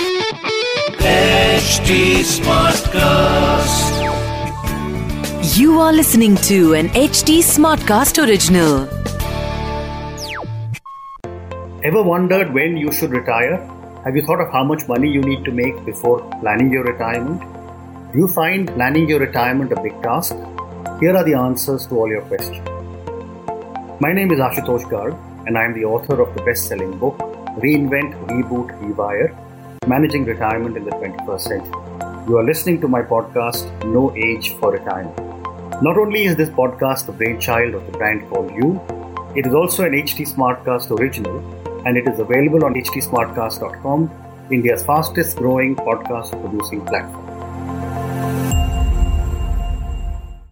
HT Smartcast. You are listening to an HT Smartcast original. Ever wondered when you should retire? Have you thought of how much money you need to make before planning your retirement? Do you find planning your retirement a big task? Here are the answers to all your questions. My name is Ashutosh Garg, and I am the author of the best selling book, Reinvent, Reboot, Rewire Managing Retirement in the 21st Century. You are listening to my podcast, No Age for Retirement. Not only is this podcast the brainchild of the brand called You, it is also an HT Smartcast original and it is available on htsmartcast.com, India's fastest growing podcast producing platform.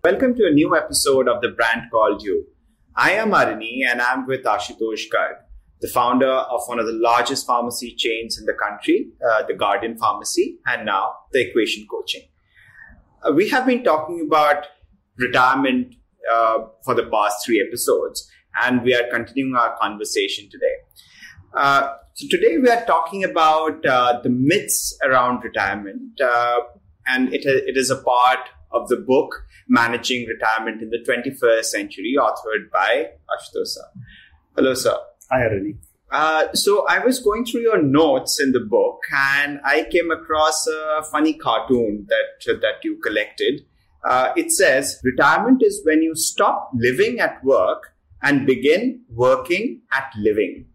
Welcome to a new episode of the brand called You. I am Arani and I'm with Ashutosh Garg, the founder of one of the largest pharmacy chains in the country, uh, the Guardian Pharmacy, and now the Equation Coaching. Uh, we have been talking about retirement uh, for the past three episodes, and we are continuing our conversation today. Uh, so today we are talking about uh, the myths around retirement, uh, and it, it is a part of the book Managing Retirement in the 21st Century, authored by Ashutosh. Hello, sir. Arani. Uh, so I was going through your notes in the book, and I came across a funny cartoon that that you collected. Uh, it says, "Retirement is when you stop living at work and begin working at living."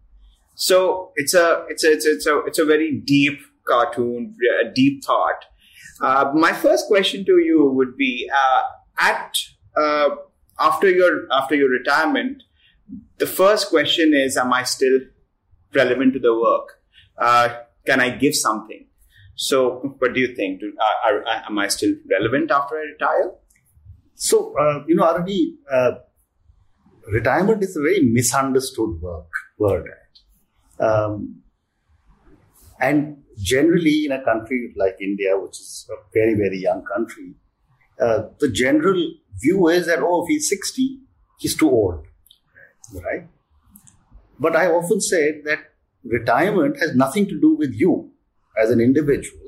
So it's a it's a it's a it's a, it's a very deep cartoon, a deep thought. Uh, my first question to you would be: uh, at uh, after your after your retirement, the first question is: Am I still relevant to the work? Uh, can I give something? So, what do you think? Do, are, are, am I still relevant after I retire? So, uh, you know, already uh, retirement is a very misunderstood work, word. Um, and generally, in a country like India, which is a very, very young country, uh, the general view is that, oh, if he's 60, he's too old, right? But I often say that retirement has nothing to do with you as an individual.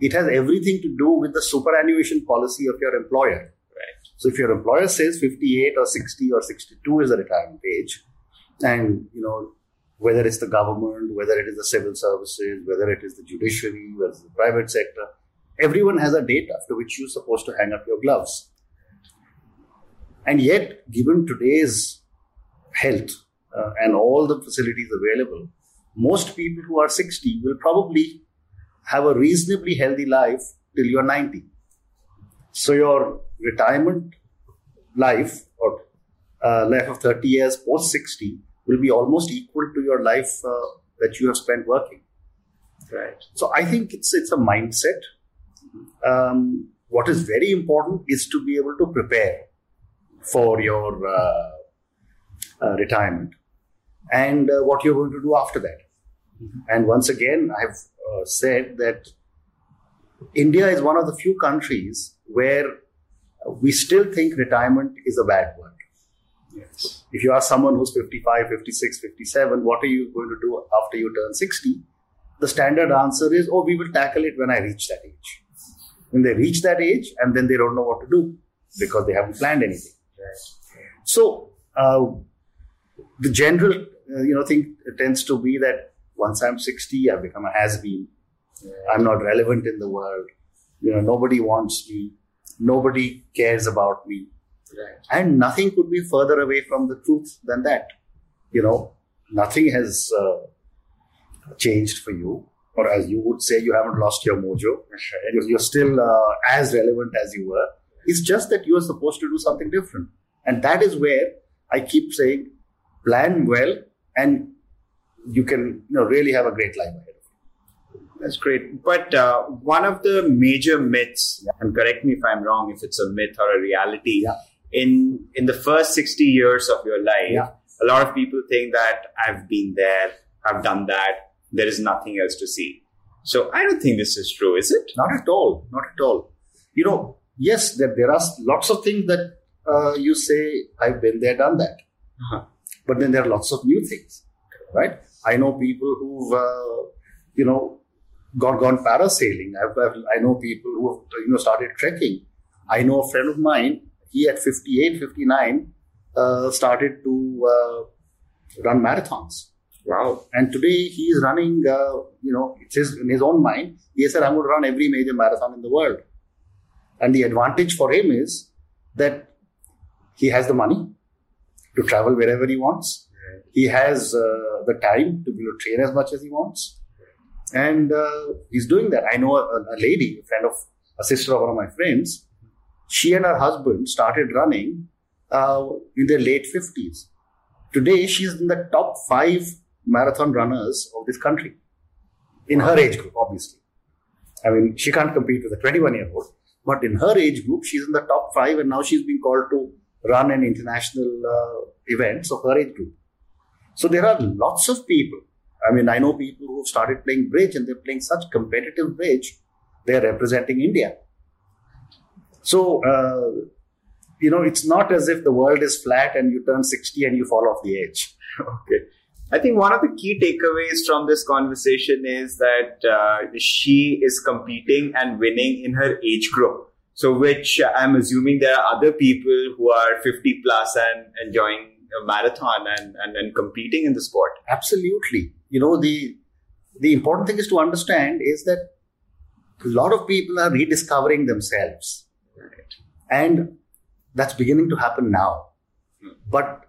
It has everything to do with the superannuation policy of your employer. Right. So if your employer says 58 or 60 or 62 is the retirement age, and you know whether it's the government, whether it is the civil services, whether it is the judiciary, whether it's the private sector, everyone has a date after which you're supposed to hang up your gloves. And yet, given today's health uh, and all the facilities available, most people who are 60 will probably have a reasonably healthy life till you're 90. So your retirement life or uh, life of 30 years post 60 will be almost equal to your life uh, that you have spent working. Right. So I think it's it's a mindset. Um, what is very important is to be able to prepare for your uh, uh, retirement and uh, what you're going to do after that. And once again, I've uh, said that India is one of the few countries where we still think retirement is a bad word. Yes. If you ask someone who's 55, 56, 57, what are you going to do after you turn 60? The standard answer is, oh, we will tackle it when I reach that age. When they reach that age, and then they don't know what to do because they haven't planned anything. Right. So, uh, the general, uh, you know, thing tends to be that once I'm 60, I've become a has-been. I'm not relevant in the world. You know, nobody wants me. Nobody cares about me. Right. And nothing could be further away from the truth than that. You know, nothing has uh, changed for you. Or as you would say, you haven't lost your mojo. You're, you're still uh, as relevant as you were. It's just that you're supposed to do something different. And that is where I keep saying, plan well and you can you know, really have a great life ahead of you. That's great. But uh, one of the major myths, and correct me if I'm wrong, if it's a myth or a reality, Yeah. in in the first 60 years of your life, Yeah. a lot of people think that I've been there, I've done that, there is nothing else to see. So I don't think this is true, is it? Not at all. Not at all. You know, yes, there, there are lots of things that uh, you say, I've been there, done that. Uh-huh. But then there are lots of new things, right? I know people who've, uh, you know, gone, gone parasailing. I've, I've, I know people who have, you know, started trekking. I know a friend of mine, he at 58, 59, uh, started to uh, run marathons. Wow. And today he is running, uh, you know, it's his, in his own mind, he said, I'm going to run every major marathon in the world. And the advantage for him is that he has the money to travel wherever he wants. He has uh, the time to be able to train as much as he wants. And uh, he's doing that. I know a, a lady, a friend of a sister of one of my friends, she and her husband started running uh, in their late 50s. Today, she's in the top five marathon runners of this country in her age group, obviously. I mean, she can't compete with a 21 year old, but in her age group, she's in the top five, and now she's being called to run an international uh, events of her age group. So there are lots of people. I mean, I know people who started playing bridge and they're playing such competitive bridge, they're representing India. So, uh, you know, it's not as if the world is flat and you turn 60 and you fall off the edge. Okay. I think one of the key takeaways from this conversation is that uh, she is competing and winning in her age group. So, which I'm assuming there are other people who are 50 plus and enjoying a marathon and, and, and competing in the sport. Absolutely. You know, the the important thing is to understand is that a lot of people are rediscovering themselves. And that's beginning to happen now. But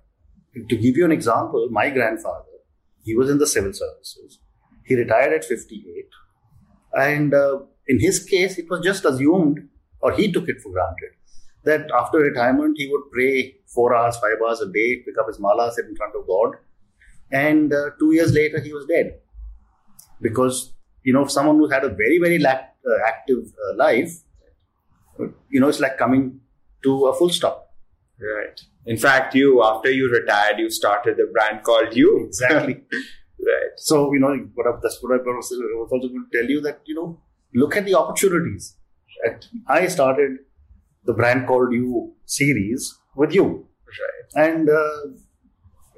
to give you an example, my grandfather, he was in the civil services. He retired at 58. And uh, in his case, it was just assumed, or he took it for granted, that after retirement, he would pray four hours, five hours a day, pick up his mala, sit in front of God. And uh, two years later, he was dead. Because, you know, someone who had a very, very uh, active uh, life, you know, it's like coming to a full stop. Right. In fact, you, after you retired, you started the brand called You. Exactly. right. So, you know, what I, that's what I was also going to tell you that, you know, look at the opportunities. At- I started the brand called You series with you. Right. And, uh,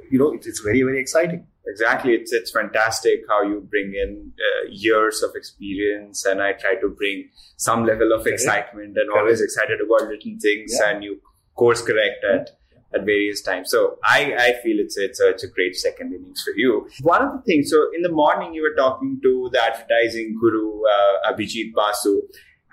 you know, it's, it's very, very exciting. Exactly. It's it's fantastic how you bring in uh, years of experience, and I try to bring some level of Correct. excitement and always excited about little things, Yeah. and you course correct at at various times. So I I feel it's it's a, it's a great second innings for you. One of the things. So in the morning, you were talking to the advertising guru uh, Abhijit Basu.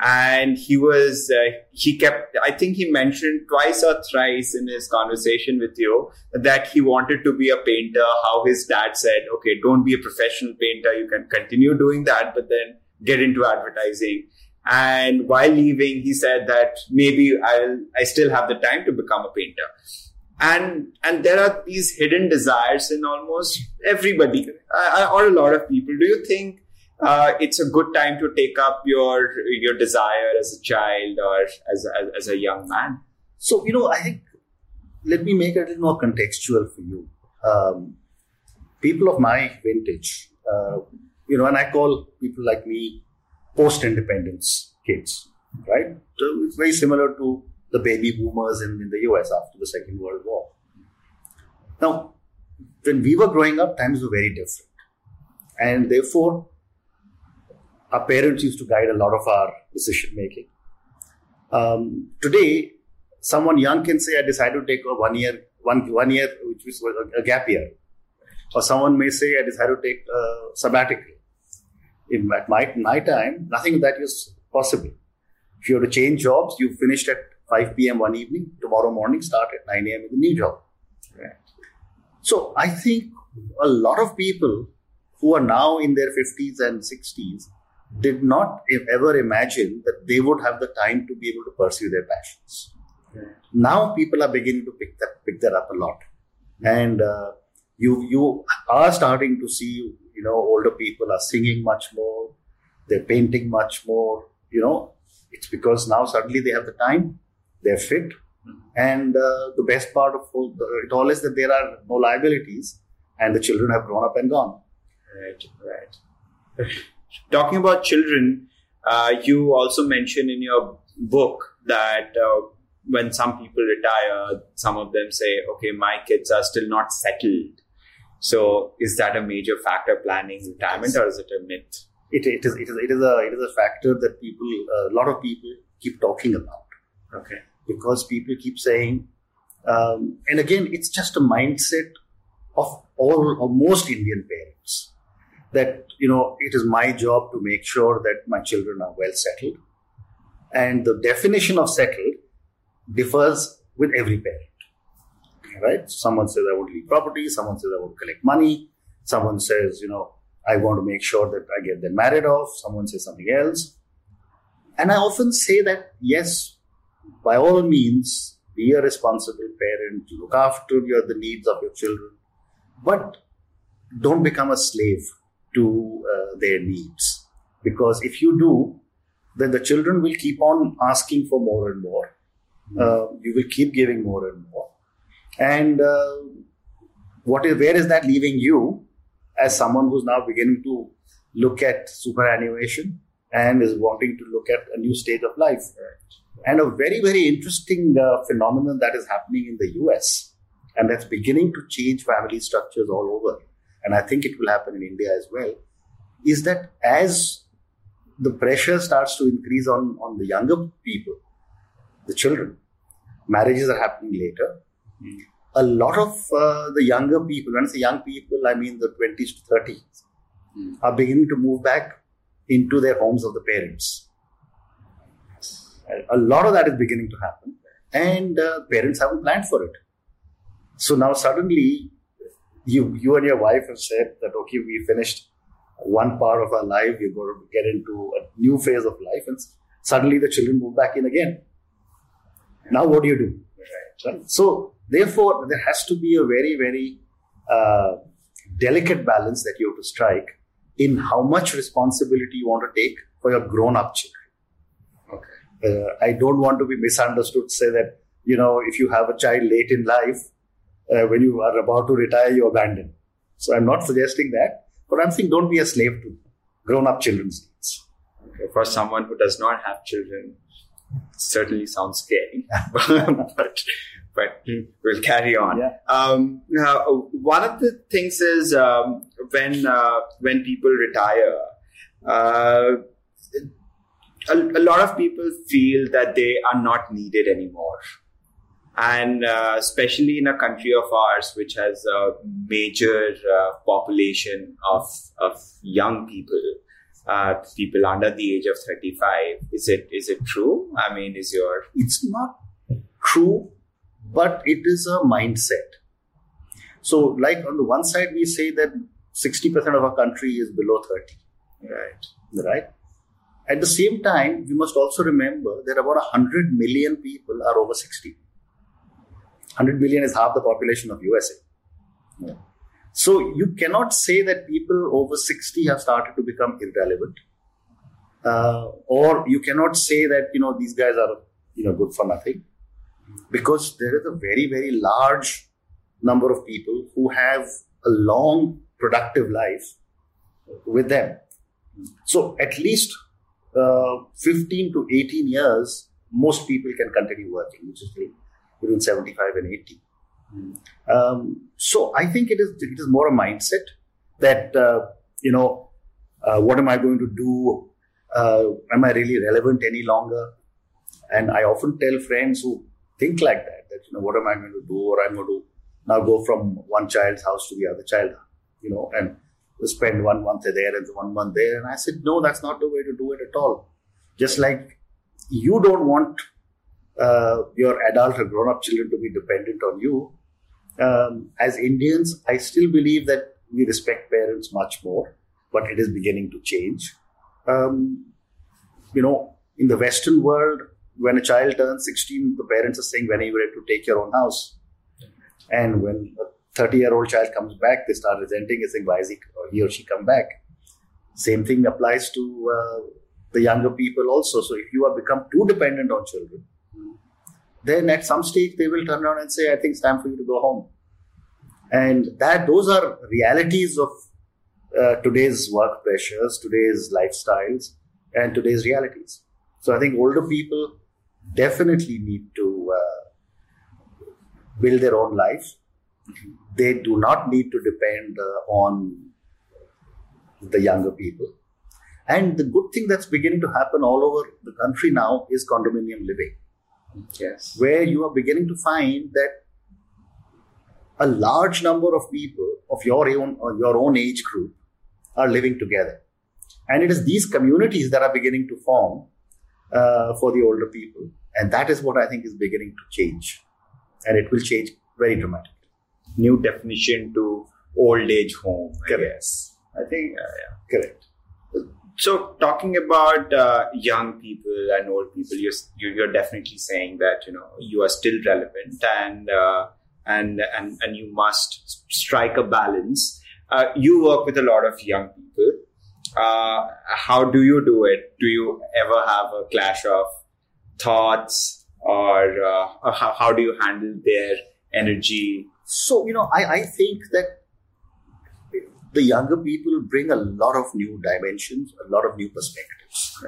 And he was, uh, he kept, I think he mentioned twice or thrice in his conversation with you that he wanted to be a painter, how his dad said, okay, don't be a professional painter. You can continue doing that, but then get into advertising. And while leaving, he said that maybe I'll, I still have the time to become a painter. And, and there are these hidden desires in almost everybody uh, or a lot of people. Do you think uh, it's a good time to take up your your desire as a child or as as, as a young man? So, you know, I think, let me make it a little more contextual for you. Um, people of my vintage, uh, you know, and I call people like me post independence kids, right? So it's very similar to the baby boomers in, in the US after the Second World War. Now, when we were growing up, times were very different. And therefore, our parents used to guide a lot of our decision making. Um, today, someone young can say, I decided to take a one year, one, one year, which was a, a gap year. Or someone may say, I decided to take a sabbatical. In at my, my time, nothing of that is possible. If you have to change jobs, you finished at 5 p.m. one evening, tomorrow morning start at 9 a.m. in the new job. So I think a lot of people who are now in their 50s and 60s did not ever imagine that they would have the time to be able to pursue their passions. Now people are beginning to pick that pick that up a lot, and uh, you you are starting to see you know older people are singing much more. they're painting much more. You know, it's because now suddenly they have the time, they're fit, and uh, the best part of it all is that there are no liabilities, and the children have grown up and gone. Right, right. Talking about children, uh, you also mention in your book that uh, when some people retire, some of them say, okay, my kids are still not settled. So is that a major factor planning retirement or is it a myth? It, it is it is it is a it is a factor that people a lot of people keep talking about. Okay. Because people keep saying, um, and again, it's just a mindset of all or most Indian parents that you know it is my job to make sure that my children are well settled, and the definition of settled differs with every parent. Right? Someone says I want to leave property. Someone says I want to collect money. Someone says, you know, I want to make sure that I get them married off. Someone says something else. And I often say that, yes, by all means, be a responsible parent, look after your, the needs of your children, but don't become a slave to uh, their needs. Because if you do, then the children will keep on asking for more and more. Uh, you will keep giving more and more. And uh, what is where is that leaving you as someone who's now beginning to look at superannuation and is wanting to look at a new stage of life? And a very very interesting uh, phenomenon that is happening in the U.S. and that's beginning to change family structures all over. And I think it will happen in India as well. Is that as the pressure starts to increase on, on the younger people, the children, marriages are happening later. A lot of uh, the younger people, when I say young people, I mean the 20s to 30s, are beginning to move back into their homes of the parents. A lot of that is beginning to happen, and uh, parents haven't planned for it. So now suddenly, you you and your wife have said that okay, we finished one part of our life, we're going to get into a new phase of life, and suddenly the children move back in again. Now, what do you do? Right. So, therefore, there has to be a very, very uh, delicate balance that you have to strike in how much responsibility you want to take for your grown-up children. Okay. Uh, I don't want to be misunderstood. Say that you know, if you have a child late in life, uh, when you are about to retire, you abandon. So, I'm not suggesting that, but I'm saying don't be a slave to grown-up children's needs. Okay. For someone who does not have children, certainly sounds scary, but but we'll carry on. Yeah. Um, now, one of the things is um, when uh, when people retire, uh, a, a, lot of people feel that they are not needed anymore, and uh, especially in a country of ours, which has a major uh, population of of young people uh, people under the age of 35 is it is it true? I mean is your it's not true but it is a mindset. So like on the one side we say that 60% of our country is below 30 right. Right? At the same time we must also remember that about 100 million people are over 60 100 million is half the population of usa. So you cannot say that people over 60 have started to become irrelevant. Uh, or you cannot say that, you know, these guys are, you know, good for nothing. Because there is a very, very large number of people who have a long, productive life with them. So at least uh, 15 to 18 years, most people can continue working, which is between 75 and 80. Um, so I think it is it is more a mindset that uh, you know uh, what am I going to do? Uh, am I really relevant any longer? And I often tell friends who think like that that you know what am I going to do, or I'm going to now go from one child's house to the other child, you know, and spend one month there and one month there. And I said, no, that's not the way to do it at all. Just like you don't want uh, your adult or grown up children to be dependent on you, um, as Indians, I still believe that we respect parents much more, but it is beginning to change. Um, you know, in the Western world, when a child turns 16, the parents are saying, when are you ready to take your own house? And when a 30 year old child comes back, they start resenting and saying, why is he or he or she come back? Same thing applies to uh, the younger people also. So if you are become too dependent on children, then at some stage they will turn around and say, "I think it's time for you to go home." And that those are realities of uh, today's work pressures, today's lifestyles, and today's realities. So I think older people definitely need to uh, build their own life. They do not need to depend uh, on the younger people. And the good thing that's beginning to happen all over the country now is condominium living, Yes. where you are beginning to find that a large number of people of your own or your own age group are living together. And it is these communities that are beginning to form uh, for the older people. And that is what I think is beginning to change. And it will change very dramatically. New definition to old age home, I Correct. guess. I think, uh, yeah. Correct. So, talking about uh, young people and old people, you're, you- you're definitely saying that you know you are still relevant and uh, and and and you must strike a balance. Uh, you work with a lot of young people. Uh, how do you do it? Do you ever have a clash of thoughts, or, uh, or how, how do you handle their energy? So, you know, I, I think that the younger people bring a lot of new dimensions, a lot of new perspectives.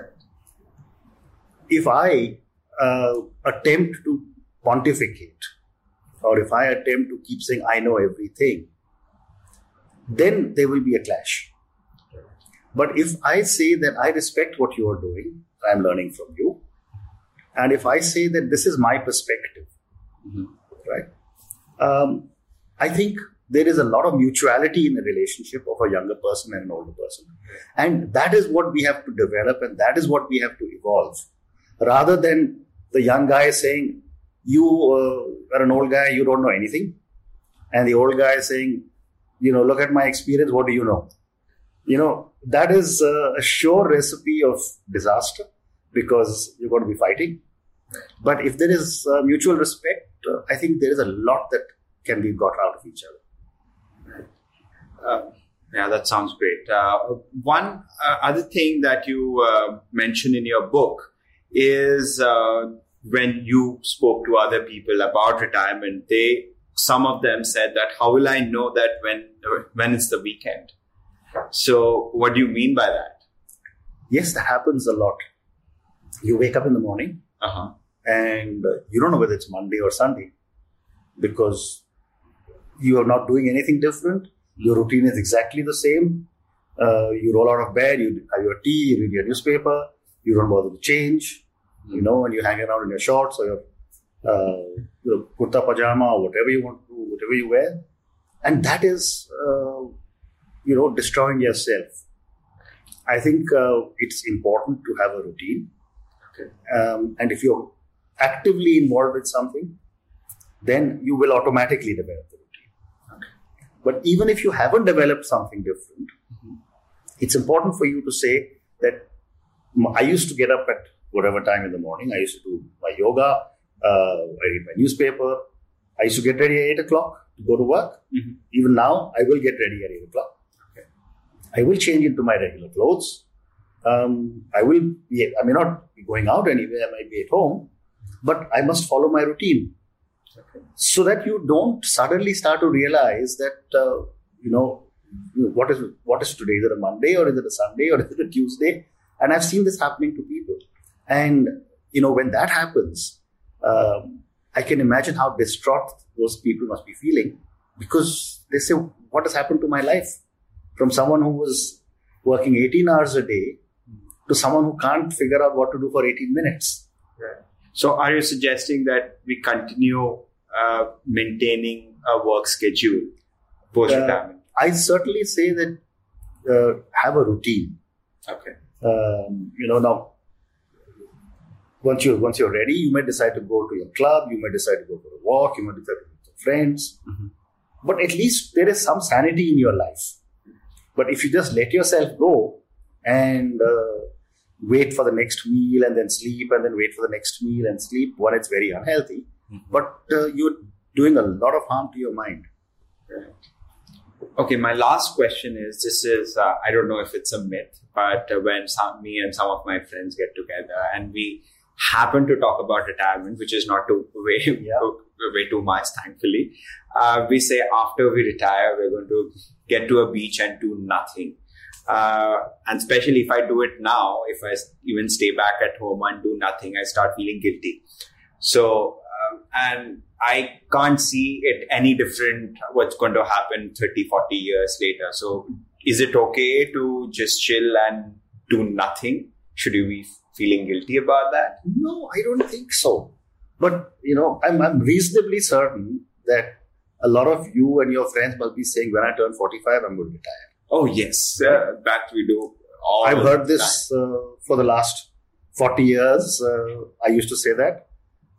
If I uh, attempt to pontificate, or if I attempt to keep saying I know everything, then there will be a clash. But if I say that I respect what you are doing, I'm learning from you, and if I say that this is my perspective, right? Um, I think there is a lot of mutuality in the relationship of a younger person and an older person. And that is what we have to develop and that is what we have to evolve. Rather than the young guy saying, You uh, are an old guy, you don't know anything. And the old guy saying, You know, look at my experience, what do you know? You know, that is a sure recipe of disaster because you're going to be fighting. But if there is uh, mutual respect, uh, I think there is a lot that can be got out of each other. Uh, yeah, that sounds great. Uh, one uh, other thing that you uh, mentioned in your book is uh, when you spoke to other people about retirement, they some of them said that how will I know that when when it's the weekend? So, what do you mean by that? Yes, that happens a lot. You wake up in the morning Uh huh. and uh, you don't know whether it's Monday or Sunday because you are not doing anything different. Your routine is exactly the same. Uh, you roll out of bed, you have your tea, you read your newspaper, you don't bother to change, you know, and you hang around in your shorts or your, uh, your kurta pajama or whatever you want to, whatever you wear. And that is, uh, you know, destroying yourself. I think uh, it's important to have a routine. Um, and if you're actively involved with something, then you will automatically develop the routine. But even if you haven't developed something different, it's important for you to say that I used to get up at whatever time in the morning. I used to do my yoga. Uh, I read my newspaper. I used to get ready at 8 o'clock to go to work. Mhm. Even now, I will get ready at 8 o'clock. I will change into my regular clothes. Um, I will be, I may not be going out anywhere, I might be at home, but I must follow my routine. So that you don't suddenly start to realize that, uh, you know, what is what is today? Is it a Monday or is it a Sunday or is it a Tuesday? And I've seen this happening to people. And, you know, when that happens, um, I can imagine how distraught those people must be feeling because they say, what has happened to my life? From someone who was working 18 hours a day to someone who can't figure out what to do for 18 minutes. So, are you suggesting that we continue uh, maintaining a work schedule post retirement? I certainly say that uh, have a routine. okay. Um, you know, now once you once you're ready, you may decide to go to your club, you may decide to go for a walk, you may decide to go with friends. But at least there is some sanity in your life. But if you just let yourself go and uh, wait for the next meal and then sleep and then wait for the next meal and sleep, one, it's very unhealthy. But uh, you're doing a lot of harm to your mind. Okay, my last question is this is, uh, I don't know if it's a myth, but uh, when some, me and some of my friends get together and we happen to talk about retirement, which is not too way, Yeah. way too much, thankfully, uh, we say after we retire, we're going to get to a beach and do nothing. Uh, and especially if I do it now, if I even stay back at home and do nothing, I start feeling guilty. So, um, and I can't see it any different what's going to happen 30, 40 years later. So, is it okay to just chill and do nothing? Should you be feeling guilty about that? No, I don't think so. But you know, I'm, I'm reasonably certain that a lot of you and your friends must be saying, when I turn 45, I'm going to retire. Oh, yes. Uh, that we do. I've heard this uh, for the last 40 years. Uh, I used to say that.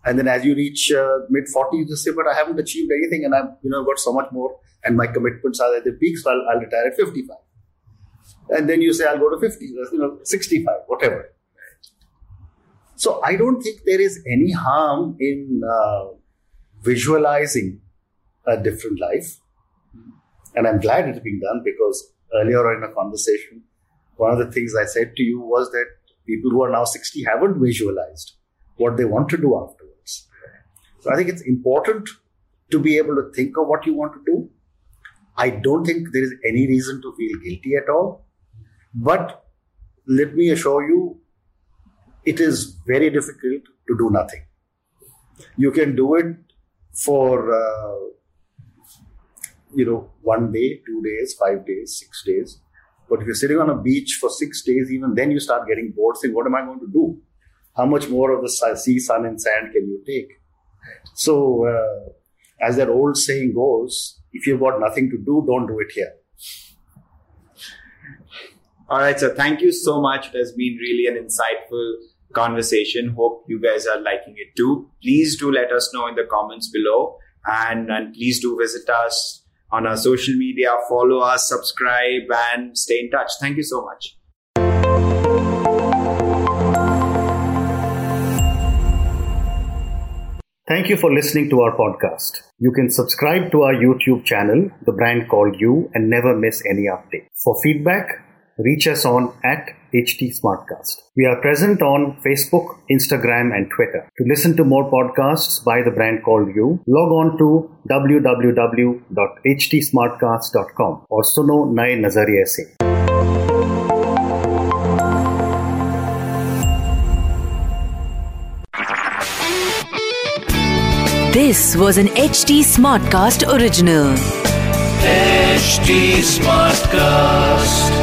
And then as you reach uh, mid 40s, you just say, but I haven't achieved anything and I've, you know, got so much more and my commitments are at the peak, so I'll, I'll retire at 55. And then you say, I'll go to 50, you know, 65, whatever. So I don't think there is any harm in uh, visualizing a different life. And I'm glad it's being done because earlier in a conversation, one of the things I said to you was that people who are now 60 haven't visualized what they want to do afterwards. So I think it's important to be able to think of what you want to do. I don't think there is any reason to feel guilty at all. But let me assure you, it is very difficult to do nothing. You can do it for, uh, you know, one day, two days, five days, six days. But if you're sitting on a beach for six days, even then you start getting bored, saying, what am I going to do? How much more of the sea, sun, and sand can you take? So, uh, as that old saying goes, if you've got nothing to do, don't do it here. All right, so thank you so much. It has been really an insightful conversation. Hope you guys are liking it too. Please do let us know in the comments below. And, and please do visit us on our social media, follow us, subscribe, and stay in touch. Thank you so much. Thank you for listening to our podcast. You can subscribe to our YouTube channel, The Brand Called You, and never miss any update. For feedback, reach us on at HT Smartcast. We are present on Facebook, Instagram, and Twitter. To listen to more podcasts by The Brand Called You, log on to www.htsmartcast.com or suno naye nazariye se. This was an HT Smartcast original. HT Smartcast.